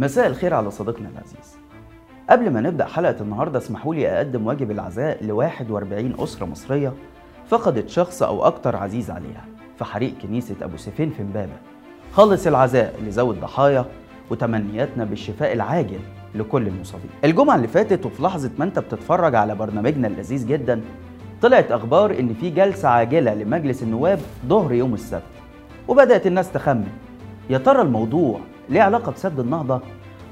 مساء الخير على صديقنا العزيز. قبل ما نبدأ حلقة النهاردة اسمحوا لي أقدم واجب العزاء ل 41 أسرة مصرية فقدت شخص أو أكتر عزيز عليها في حريق كنيسة أبو سيفين في إمبابة خالص العزاء لذوي الضحايا وتمنياتنا بالشفاء العاجل لكل المصابين. الجمعة اللي فاتت وفي لحظة ما أنت بتتفرج على برنامجنا اللذيذ جدا طلعت أخبار إن في جلسة عاجلة لمجلس النواب ظهر يوم السبت وبدأت الناس تخمن يا ترى الموضوع ليه علاقة بسد النهضة؟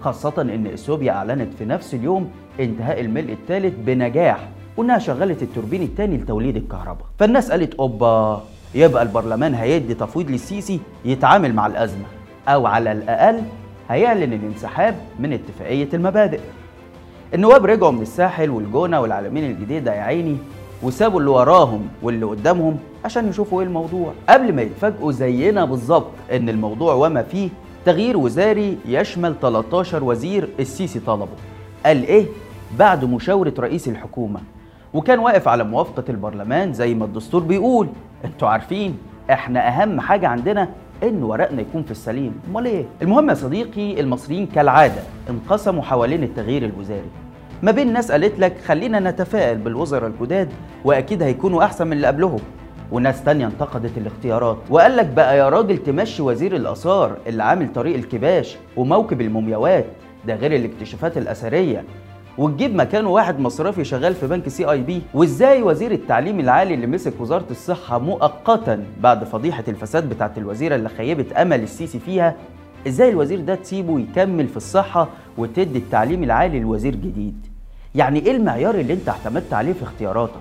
خاصة إن إثيوبيا أعلنت في نفس اليوم انتهاء الملء الثالث بنجاح وإنها شغلت التوربين الثاني لتوليد الكهرباء. فالناس قالت أوبا يبقى البرلمان هيدي تفويض للسيسي يتعامل مع الأزمة أو على الأقل هيعلن الانسحاب من اتفاقية المبادئ. النواب رجعوا من الساحل والجونة والعالمين الجديدة يا عيني وسابوا اللي وراهم واللي قدامهم عشان يشوفوا إيه الموضوع. قبل ما يتفاجئوا زينا بالظبط إن الموضوع وما فيه تغيير وزاري يشمل 13 وزير السيسي طلبه قال إيه؟ بعد مشاورة رئيس الحكومة. وكان واقف على موافقة البرلمان زي ما الدستور بيقول. أنتوا عارفين إحنا أهم حاجة عندنا إن ورقنا يكون في السليم. أمال إيه؟ المهم يا صديقي المصريين كالعادة انقسموا حوالين التغيير الوزاري. ما بين ناس قالت لك خلينا نتفائل بالوزراء الجداد وأكيد هيكونوا أحسن من اللي قبلهم. وناس تانية انتقدت الاختيارات وقال لك بقى يا راجل تمشي وزير الآثار اللي عامل طريق الكباش وموكب المومياوات ده غير الاكتشافات الأثرية. وتجيب مكانه واحد مصرفي شغال في بنك CIB وإزاي وزير التعليم العالي اللي مسك وزارة الصحة مؤقتا بعد فضيحة الفساد بتاعت الوزيرة اللي خيبت أمل السيسي فيها إزاي الوزير ده تسيبه يكمل في الصحة وتدي التعليم العالي لوزير جديد؟ يعني إيه المعيار اللي أنت اعتمدت عليه في اختياراتك؟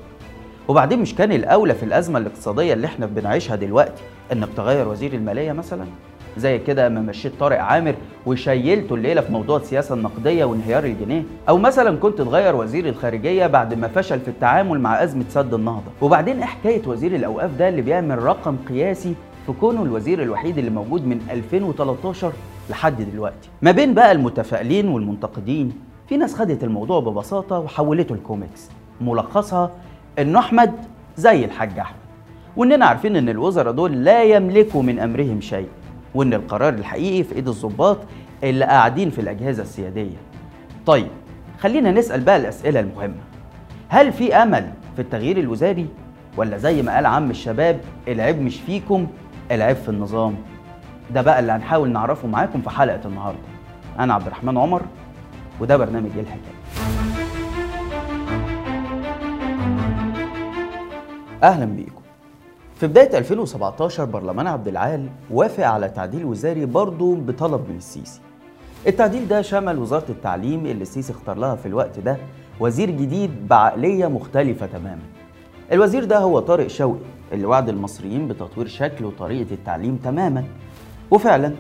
وبعدين مش كان الأولى في الأزمة الاقتصادية اللي إحنا بنعيشها دلوقتي انك تغير وزير المالية مثلا؟ زي كده ما مشيت طارق عامر وشيلته الليلة في موضوع السياسة النقدية وانهيار الجنيه. أو مثلا كنت تغير وزير الخارجية بعد ما فشل في التعامل مع أزمة سد النهضة. وبعدين إيه حكاية وزير الأوقاف ده اللي بيعمل رقم قياسي في كونه الوزير الوحيد اللي موجود من 2013 لحد دلوقتي؟ ما بين بقى المتفائلين والمنتقدين في ناس خدت الموضوع ببساطة وحولته لكوميكس ملخصها ان أحمد زي الحاج أحمد. وإننا عارفين إن الوزراء دول لا يملكوا من أمرهم شيء وإن القرار الحقيقي في إيد الضباط اللي قاعدين في الأجهزة السيادية. طيب خلينا نسأل بقى الأسئلة المهمة. هل في أمل في التغيير الوزاري؟ ولا زي ما قال عم الشباب العيب مش فيكم العيب في النظام. ده بقى اللي هنحاول نعرفه معاكم في حلقة النهارده. أنا عبد الرحمن عمر وده برنامج إيه الحكاية؟ أهلا بيكم في بداية 2017 برلمان عبد العال وافق على تعديل وزاري برضه بطلب من السيسي. التعديل ده شمل وزارة التعليم اللي السيسي اختار لها في الوقت ده وزير جديد بعقلية مختلفة تماما. الوزير ده هو طارق شوقي اللي وعد المصريين بتطوير شكل وطريقة التعليم تماما. وفعلا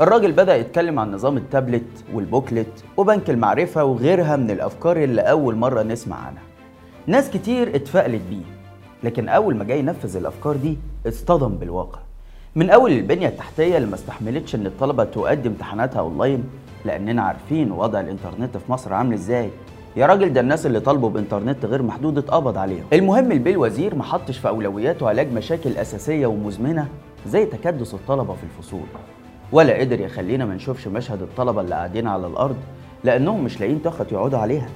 الراجل بدأ يتكلم عن نظام التابلت والبوكلت وبنك المعرفة وغيرها من الأفكار اللي أول مرة نسمع عنها. ناس كتير اتفائلت بيه لكن أول ما جاي ينفذ الأفكار دي اصطدم بالواقع. من أول البنية التحتية اللي ما استحملتش إن الطلبة تؤدي امتحاناتها أونلاين لأننا عارفين وضع الإنترنت في مصر عامل إزاي. يا راجل ده الناس اللي طالبوا بإنترنت غير محدود اتقبض عليهم. المهم البيه الوزير ما حطش في أولوياته علاج مشاكل أساسية ومزمنة زي تكدس الطلبة في الفصول. ولا قدر يخلينا ما نشوفش مشهد الطلبة اللي قاعدين على الأرض لأنهم مش لاقيين تخت يقعدوا عليها.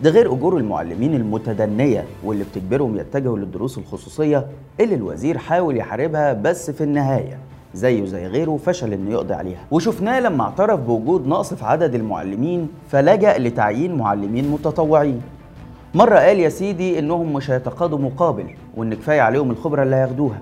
ده غير أجور المعلمين المتدنية واللي بتجبرهم يتجهوا للدروس الخصوصية اللي الوزير حاول يحاربها بس في النهاية زيه زي غيره فشل إنه يقضي عليها. وشفناه لما اعترف بوجود نقص في عدد المعلمين فلجأ لتعيين معلمين متطوعين. مرة قال يا سيدي إنهم مش هيتقاضوا مقابل وإن كفاية عليهم الخبرة اللي هياخدوها.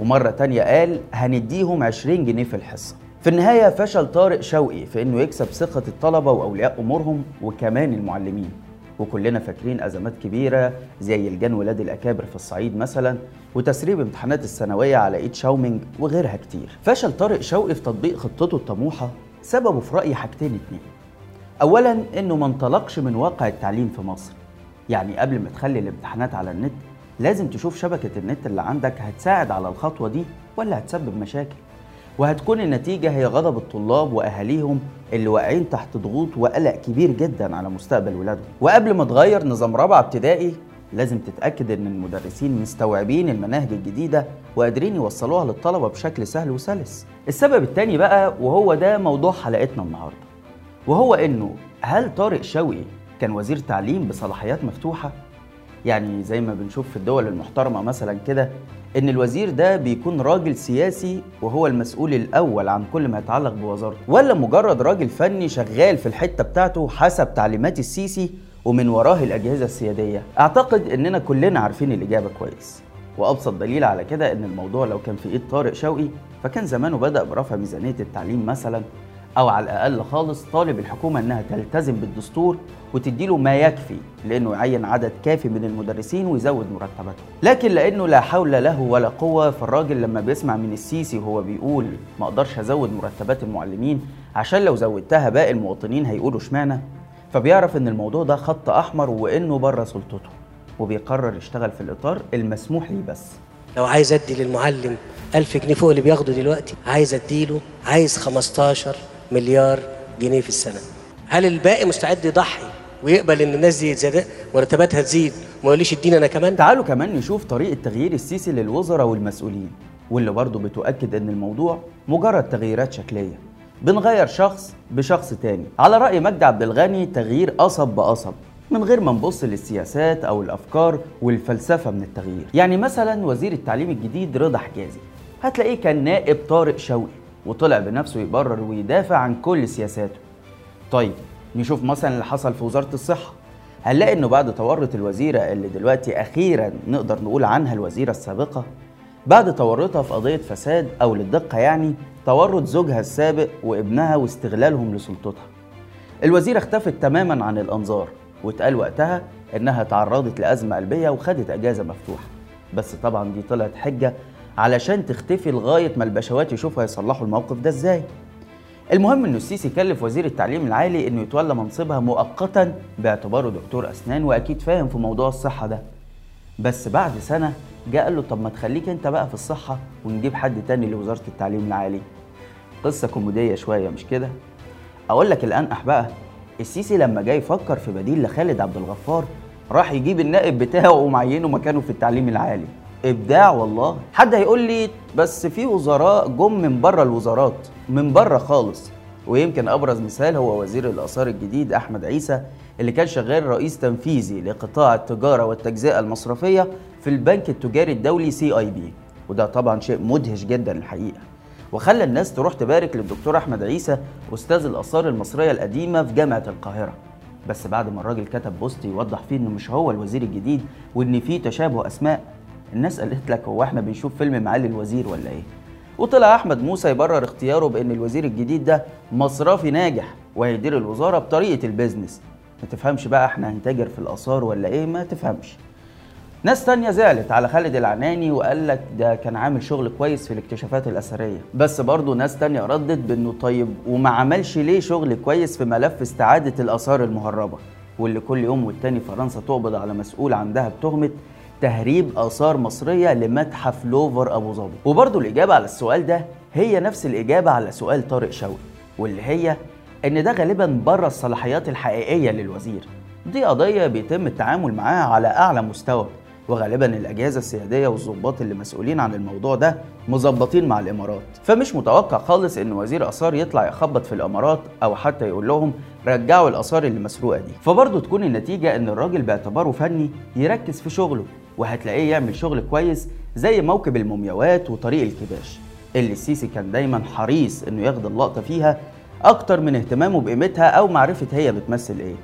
ومرة تانية قال هنديهم 20 جنيه في الحصة. في النهاية فشل طارق شوقي في إنه يكسب ثقة الطلبة وأولياء أمورهم وكمان المعلمين. وكلنا فاكرين أزمات كبيرة زي إلجان ولاد الأكابر في الصعيد مثلا وتسريب امتحانات الثانوية على إيد شاومينج وغيرها كتير. فشل طارق شوقي في تطبيق خطته الطموحة سببه في رايي حاجتين اتنين. اولا إنه ما انطلقش من واقع التعليم في مصر. يعني قبل ما تخلي الامتحانات على النت لازم تشوف شبكة النت اللي عندك هتساعد على الخطوة دي ولا هتسبب مشاكل. وهتكون النتيجة هي غضب الطلاب وأهاليهم اللي واقعين تحت ضغوط وقلق كبير جدا على مستقبل ولادهم. وقبل ما تغير نظام رابعة ابتدائي لازم تتأكد إن المدرسين مستوعبين المناهج الجديدة وقادرين يوصلوها للطلبة بشكل سهل وسلس. السبب التاني بقى وهو ده موضوع حلقتنا النهاردة. وهو إنه هل طارق شوقي كان وزير تعليم بصلاحيات مفتوحة؟ يعني زي ما بنشوف في الدول المحترمة مثلا كده إن الوزير ده بيكون راجل سياسي وهو المسؤول الأول عن كل ما يتعلق بوزارته. ولا مجرد راجل فني شغال في الحتة بتاعته حسب تعليمات السيسي ومن وراه الأجهزة السيادية. أعتقد إننا كلنا عارفين الإجابة كويس. وأبسط دليل على كده إن الموضوع لو كان في إيد طارق شوقي فكان زمانه بدأ برفع ميزانية التعليم مثلا أو على الأقل خالص طالب الحكومة إنها تلتزم بالدستور وتديله ما يكفي لأنه يعين عدد كافي من المدرسين ويزود مرتباتهم. لكن لأنه لا حول له ولا قوة فالراجل لما بيسمع من السيسي وهو بيقول ما أقدرش أزود مرتبات المعلمين عشان لو زودتها باقي المواطنين هيقولوا إشمعنى؟ فبيعرف إن الموضوع ده خط أحمر وإنه بره سلطته وبيقرر يشتغل في الإطار المسموح ليه بس. لو عايز أدي للمعلم ألف جنيه فوق اللي بياخده دلوقتي عايز أديله عايز 15 مليار جنيه في السنة. هل الباقي مستعد يضحي ويقبل إن الناس دي يتزاد مرتباتها تزيد؟ وما يقوليش اديني أنا كمان. تعالوا كمان نشوف طريقة تغيير السيسي للوزراء والمسؤولين واللي برضه بتؤكد إن الموضوع مجرد تغييرات شكلية. بنغير شخص بشخص تاني. على رأي مجدي عبد الغني تغيير قصب بقصب من غير ما نبص للسياسات أو الأفكار والفلسفة من التغيير. يعني مثلا وزير التعليم الجديد رضا حجازي هتلاقيه كان نائب طارق شوقي. وطلع بنفسه يبرر ويدافع عن كل سياساته. طيب نشوف مثلا اللي حصل في وزارة الصحة. هنلاقي إنه بعد تورط الوزيرة اللي دلوقتي أخيرا نقدر نقول عنها الوزيرة السابقة بعد تورطها في قضية فساد أو للدقة يعني تورط زوجها السابق وابنها واستغلالهم لسلطتها. الوزيرة اختفت تماما عن الأنظار واتقال وقتها إنها تعرضت لأزمة قلبية وخدت أجازة مفتوحة. بس طبعا دي طلعت حجة علشان تختفي لغاية ما البشوات يشوفوا هيصلحوا الموقف ده إزاي. المهم إنه السيسي كلف وزير التعليم العالي إنه يتولى منصبها مؤقتا باعتباره دكتور أسنان وأكيد فاهم في موضوع الصحة ده. بس بعد سنة جاء قال له طب ما تخليك أنت بقى في الصحة ونجيب حد تاني لوزارة التعليم العالي. قصة كوميدية شوية مش كده؟ أقول لك الانقح بقى السيسي لما جاي يفكر في بديل لخالد عبد الغفار راح يجيب النائب بتاعه ومعينه مكانه في التعليم العالي. إبداع والله. حد هيقول لي بس في وزراء جم من بره الوزارات من بره خالص. ويمكن أبرز مثال هو وزير الآثار الجديد أحمد عيسى اللي كان شغال رئيس تنفيذي لقطاع التجارة والتجزئة المصرفية في البنك التجاري الدولي CIB وده طبعا شيء مدهش جدا الحقيقة. وخلى الناس تروح تبارك للدكتور أحمد عيسى أستاذ الآثار المصرية القديمة في جامعة القاهرة. بس بعد ما الراجل كتب post يوضح فيه إنه مش هو الوزير الجديد وإن فيه تشابه أسماء الناس قالت لك هو إحنا بنشوف فيلم معالي الوزير ولا إيه؟ وطلع أحمد موسى يبرر اختياره بأن الوزير الجديد ده مصرفي ناجح وهيدير الوزارة بطريقة البيزنس. ما تفهمش بقى إحنا هنتاجر في الآثار ولا إيه؟ ما تفهمش. ناس تانية زعلت على خالد العناني وقال لك ده كان عامل شغل كويس في الاكتشافات الأثرية. بس برضه ناس تانية ردت بأنه طيب وما عملش ليه شغل كويس في ملف استعادة الآثار المهربة واللي كل يوم والتاني فرنسا تقبض على مسؤول عندها بتهمة تهريب آثار مصرية لمتحف لوفر أبو ظبي. وبرضه الإجابة على السؤال ده هي نفس الإجابة على سؤال طارق شوقي واللي هي إن ده غالبا بره الصلاحيات الحقيقية للوزير. دي قضية بيتم التعامل معاها على أعلى مستوى وغالبا الأجهزة السيادية والضباط اللي مسؤولين عن الموضوع ده مظبطين مع الإمارات. فمش متوقع خالص إن وزير آثار يطلع يخبط في الإمارات أو حتى يقول لهم رجعوا الآثار اللي مسروقة دي. فبرضه تكون النتيجة إن الراجل باعتباره فني يركز في شغله. وهتلاقيه يعمل شغل كويس زي موكب المومياوات وطريق الكباش. اللي السيسي كان دايما حريص إنه ياخد اللقطة فيها أكتر من اهتمامه بقيمتها أو معرفة هي بتمثل إيه.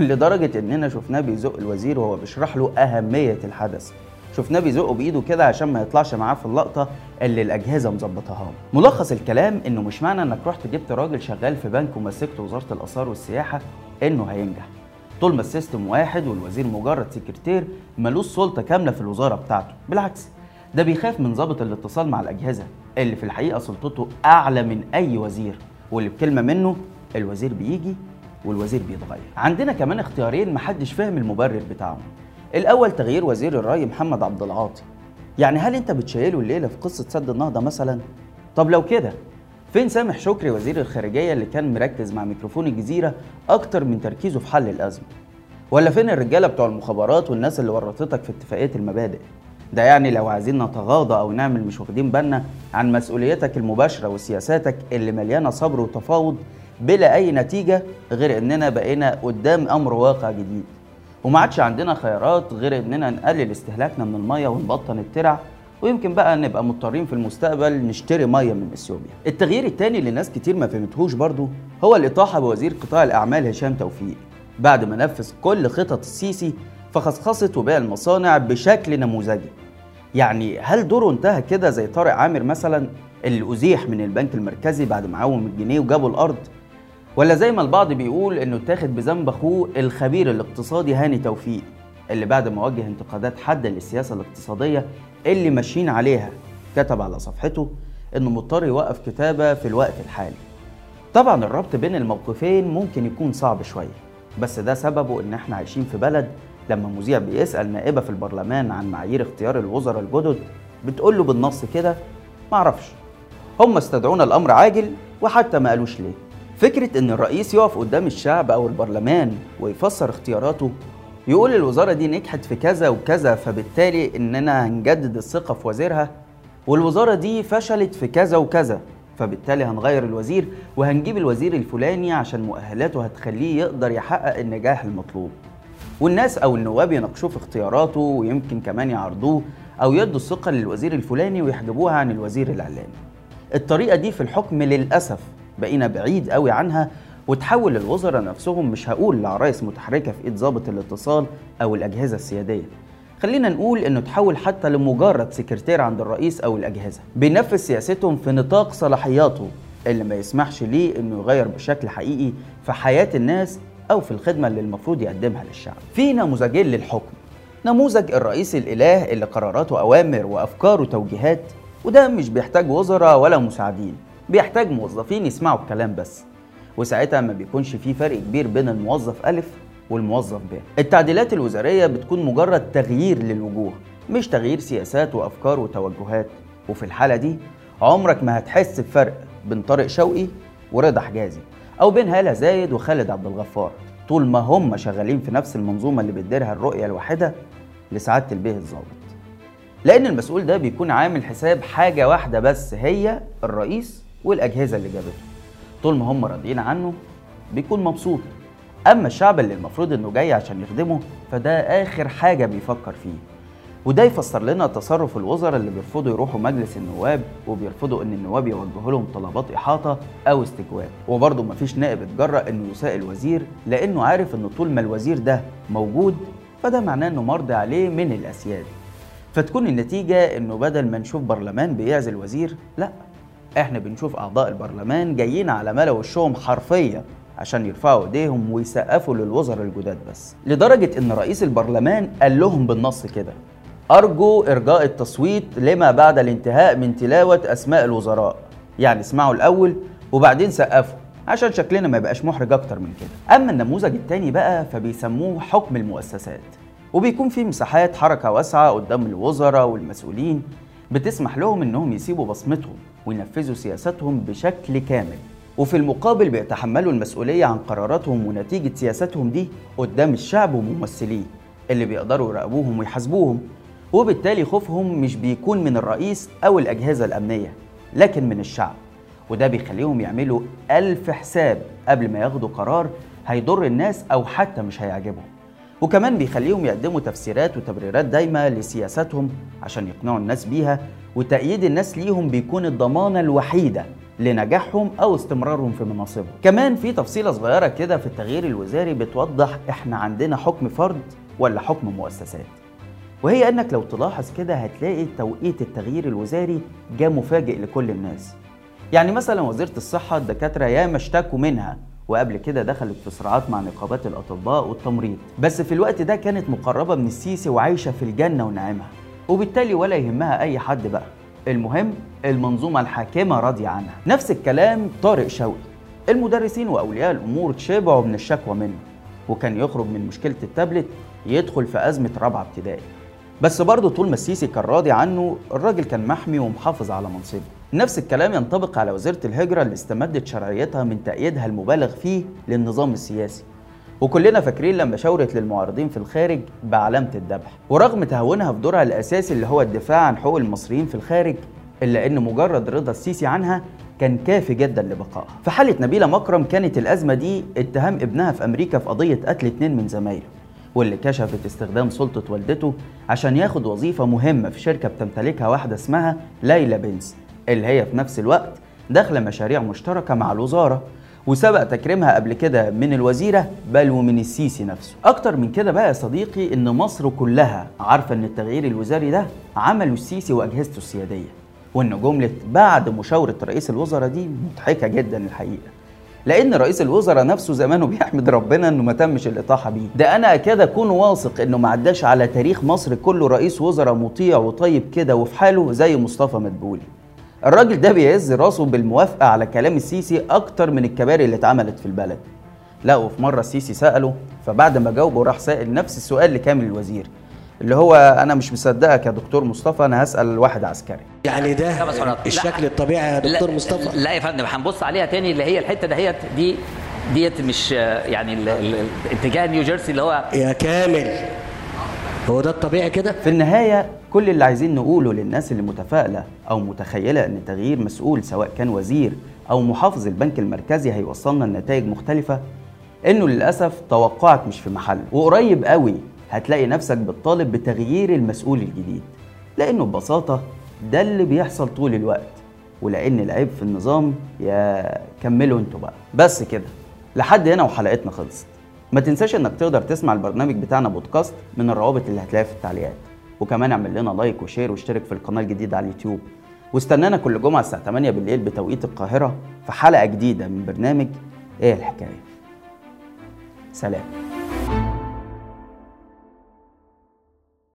لدرجة إننا شفناه بيزق الوزير وهو بيشرح له أهمية الحدث. شفناه بيزقه بإيده كده عشان ما يطلعش معاه في اللقطة اللي الأجهزة مظبطاها. ملخص الكلام إنه مش معنى إنك رحت جبت راجل شغال في بنك ومسكت وزارة الآثار والسياحة إنه هينجح. طول ما ال system واحد والوزير مجرد سكرتير ملوش سلطة كاملة في الوزارة بتاعته. بالعكس ده بيخاف من ضابط الاتصال مع الأجهزة اللي في الحقيقة سلطته أعلى من أي وزير واللي بكلمة منه الوزير بيجي والوزير بيتغير. عندنا كمان اختيارين محدش فاهم المبرر بتاعهم. الأول تغيير وزير الري محمد عبد العاطي. يعني هل أنت بتشيله الليلة في قصة سد النهضة مثلا؟ طب لو كده فين سامح شكري وزير الخارجية اللي كان مركز مع ميكروفون الجزيرة أكتر من تركيزه في حل الأزمة؟ ولا فين الرجالة بتوع المخابرات والناس اللي ورطتك في اتفاقية المبادئ؟ ده يعني لو عايزين نتغاضى أو نعمل مش واخدين بالنا عن مسؤوليتك المباشرة وسياساتك اللي مليانة صبر وتفاوض بلا أي نتيجة غير إننا بقينا قدام أمر واقع جديد. وما عادش عندنا خيارات غير إننا نقلل استهلاكنا من المية ونبطن الترع ويمكن بقى نبقى مضطرين في المستقبل نشتري مية من إثيوبيا. التغيير التاني اللي ناس كتير ما فهمتهوش برضه هو الإطاحة بوزير قطاع الأعمال هشام توفيق بعد ما نفذ كل خطط السيسي فخصخصت وبيع المصانع بشكل نموذجي. يعني هل دوره انتهى كده زي طارق عامر مثلا اللي أزيح من البنك المركزي بعد ما عوم الجنيه وجابوا الأرض؟ ولا زي ما البعض بيقول إنه اتاخد بذنب أخوه الخبير الاقتصادي هاني توفيق اللي بعد ما وجه انتقادات حادة للسياسة الاقتصادية اللي ماشيين عليها كتب على صفحته انه مضطر يوقف كتابة في الوقت الحالي. طبعا الربط بين الموقفين ممكن يكون صعب شوية بس ده سببه إن إحنا عايشين في بلد لما مذيع بيسأل نائبة في البرلمان عن معايير اختيار الوزراء الجدد بتقول له بالنص كده معرفش هم استدعونا الأمر عاجل وحتى ما قالوش ليه فكرة إن الرئيس يقف قدام الشعب أو البرلمان ويفسر اختياراته يقول الوزارة دي نجحت في كذا وكذا فبالتالي اننا هنجدد الثقة في وزيرها. والوزارة دي فشلت في كذا وكذا فبالتالي هنغير الوزير وهنجيب الوزير الفلاني عشان مؤهلاته هتخليه يقدر يحقق النجاح المطلوب. والناس أو النواب يناقشوه في اختياراته ويمكن كمان يعرضوه أو يدوا الثقة للوزير الفلاني ويحجبوها عن الوزير الاعلاني الطريقة دي في الحكم للأسف بقينا بعيد قوي عنها وتحول الوزراء نفسهم مش هقول لعرايس متحركة في إيد ضابط الاتصال أو الأجهزة السيادية. خلينا نقول إنه تحول حتى لمجرد سكرتير عند الرئيس أو الأجهزة. بينفذ سياستهم في نطاق صلاحياته اللي ما يسمحش ليه إنه يغير بشكل حقيقي في حياة الناس أو في الخدمة اللي المفروض يقدمها للشعب. في نموذجين للحكم. نموذج الرئيس الإله اللي قراراته أوامر وأفكاره توجيهات وده مش بيحتاج وزراء ولا مساعدين. بيحتاج موظفين يسمعوا الكلام بس. وساعتها ما بيكونش في فرق كبير بين الموظف ألف والموظف ب. التعديلات الوزارية بتكون مجرد تغيير للوجوه مش تغيير سياسات وأفكار وتوجهات. وفي الحالة دي عمرك ما هتحس بفرق بين طارق شوقي ورضا حجازي أو بين هالة زايد وخالد عبد الغفار. طول ما هم شغالين في نفس المنظومة اللي بتديرها الرؤية الواحدة لسعادة البيه الظابط. لأن المسؤول ده بيكون عامل حساب حاجة واحدة بس هي الرئيس والأجهزة اللي جابته طول ما هم راضيين عنه بيكون مبسوط. أما الشعب اللي المفروض إنه جاي عشان يخدمه فده آخر حاجة بيفكر فيه. وده يفسر لنا تصرف الوزراء اللي بيرفضوا يروحوا مجلس النواب وبيرفضوا إن النواب يوجهوا لهم طلبات إحاطة أو استجواب. وبرضه مفيش نائب اتجرأ إنه يسائل الوزير لأنه عارف ان طول ما الوزير ده موجود فده معناه إنه مرضي عليه من الأسياد. فتكون النتيجة إنه بدل ما نشوف برلمان بيعزل وزير لأ إحنا بنشوف اعضاء البرلمان جايين على ملا وشهم حرفيا عشان يرفعوا ايديهم ويسقفوا للوزراء الجداد بس. لدرجة إن رئيس البرلمان قال لهم بالنص كده أرجو إرجاء التصويت لما بعد الانتهاء من تلاوة أسماء الوزراء. يعني اسمعوا الأول وبعدين سقفوا عشان شكلنا ما يبقاش محرج أكتر من كده. أما النموذج التاني بقى فبيسموه حكم المؤسسات وبيكون فيه مساحات حركة واسعة قدام الوزراء والمسؤولين بتسمح لهم إنهم يسيبوا بصمتهم. وينفذوا سياستهم بشكل كامل. وفي المقابل بيتحملوا المسؤولية عن قراراتهم ونتيجة سياستهم دي قدام الشعب وممثليه اللي بيقدروا يراقبوهم ويحاسبوهم. وبالتالي خوفهم مش بيكون من الرئيس أو الأجهزة الأمنية لكن من الشعب. وده بيخليهم يعملوا ألف حساب قبل ما ياخدوا قرار هيضر الناس أو حتى مش هيعجبهم. وكمان بيخليهم يقدموا تفسيرات وتبريرات دايمة لسياساتهم عشان يقنعوا الناس بيها وتأييد الناس ليهم بيكون الضمانة الوحيدة لنجاحهم أو استمرارهم في مناصبهم. كمان في تفصيلة صغيرة كده في التغيير الوزاري بتوضح إحنا عندنا حكم فرد ولا حكم مؤسسات. وهي إنك لو تلاحظ كده هتلاقي توقيت التغيير الوزاري جاء مفاجئ لكل الناس. يعني مثلا وزيرة الصحة الدكاترة ياما اشتكوا منها وقبل كده دخلت في صراعات مع نقابات الأطباء والتمريض. بس في الوقت ده كانت مقربة من السيسي وعايشة في الجنة ونعيمها. وبالتالي ولا يهمها أي حد بقى. المهم المنظومة الحاكمة راضية عنها. نفس الكلام طارق شوقي المدرسين وأولياء الأمور شبعوا من الشكوى منه وكان يخرج من مشكلة التابلت يدخل في أزمة رابعة ابتدائي. بس برضه طول ما السيسي كان راضي عنه الراجل كان محمي ومحافظ على منصبه. نفس الكلام ينطبق على وزيرة الهجرة اللي استمدت شرعيتها من تأييدها المبالغ فيه للنظام السياسي. وكلنا فاكرين لما شاورت للمعارضين في الخارج بعلامة الذبح. ورغم تهاونها في دورها الأساسي اللي هو الدفاع عن حقوق المصريين في الخارج إلا إن مجرد رضا السيسي عنها كان كافي جدا لبقائها. في حالة نبيلة مكرم كانت الأزمة دي اتهام ابنها في أمريكا في قضية قتل اتنين من زمايله واللي كشفت استخدام سلطة والدته عشان ياخد وظيفة مهمة في شركة بتمتلكها واحدة اسمها ليلى بنز اللي هي في نفس الوقت داخلة مشاريع مشتركة مع الوزارة وسبق تكريمها قبل كده من الوزيرة بل ومن السيسي نفسه. أكتر من كده بقى يا صديقي إن مصر كلها عارفة إن التغيير الوزاري ده عمله السيسي وأجهزته السيادية وإن جملة بعد مشاورة رئيس الوزراء دي مضحكة جدا الحقيقة. لأن رئيس الوزراء نفسه زمانه بيحمد ربنا إنه ما تمش الإطاحة بيه. ده أنا أكاد أكون واثق إنه ما عداش على تاريخ مصر كله رئيس وزراء مطيع وطيب كده وفي حاله زي مصطفى مدبولي. الراجل ده بيهز راسه بالموافقة على كلام السيسي أكتر من الكباري اللي اتعملت في البلد. لا وفي مرة السيسي سأله فبعد ما جاوبه راح سائل نفس السؤال لكامل الوزير اللي هو أنا مش مصدقك يا دكتور مصطفى أنا هسأل واحد عسكري. يعني ده. الشكل الطبيعي يا دكتور لا مصطفى. لا يا فندم هنبص عليها تاني اللي هي الحتة دهيت دي ديت مش يعني اتجاه نيوجيرسي اللي هو يا كامل. هو ده الطبيعي كده؟ في النهاية كل اللي عايزين نقوله للناس اللي متفائلة أو متخيلة أن تغيير مسؤول سواء كان وزير أو محافظ البنك المركزي هيوصلنا لنتائج مختلفة إنه للأسف توقعك مش في محله وقريب قوي هتلاقي نفسك بتطالب بتغيير المسؤول الجديد لأنه ببساطة ده اللي بيحصل طول الوقت. ولأن العيب في النظام يا كملوا أنتوا بقى. بس كده لحد هنا وحلقتنا خلصت. ما تنساش إنك تقدر تسمع البرنامج بتاعنا بودكاست من الروابط اللي هتلاقيها في التعليقات. وكمان اعمل لنا like و share واشترك في القناة الجديدة على اليوتيوب. واستنانا كل جمعة الساعة 8 بالليل بتوقيت القاهرة في حلقة جديدة من برنامج إيه الحكاية. سلام.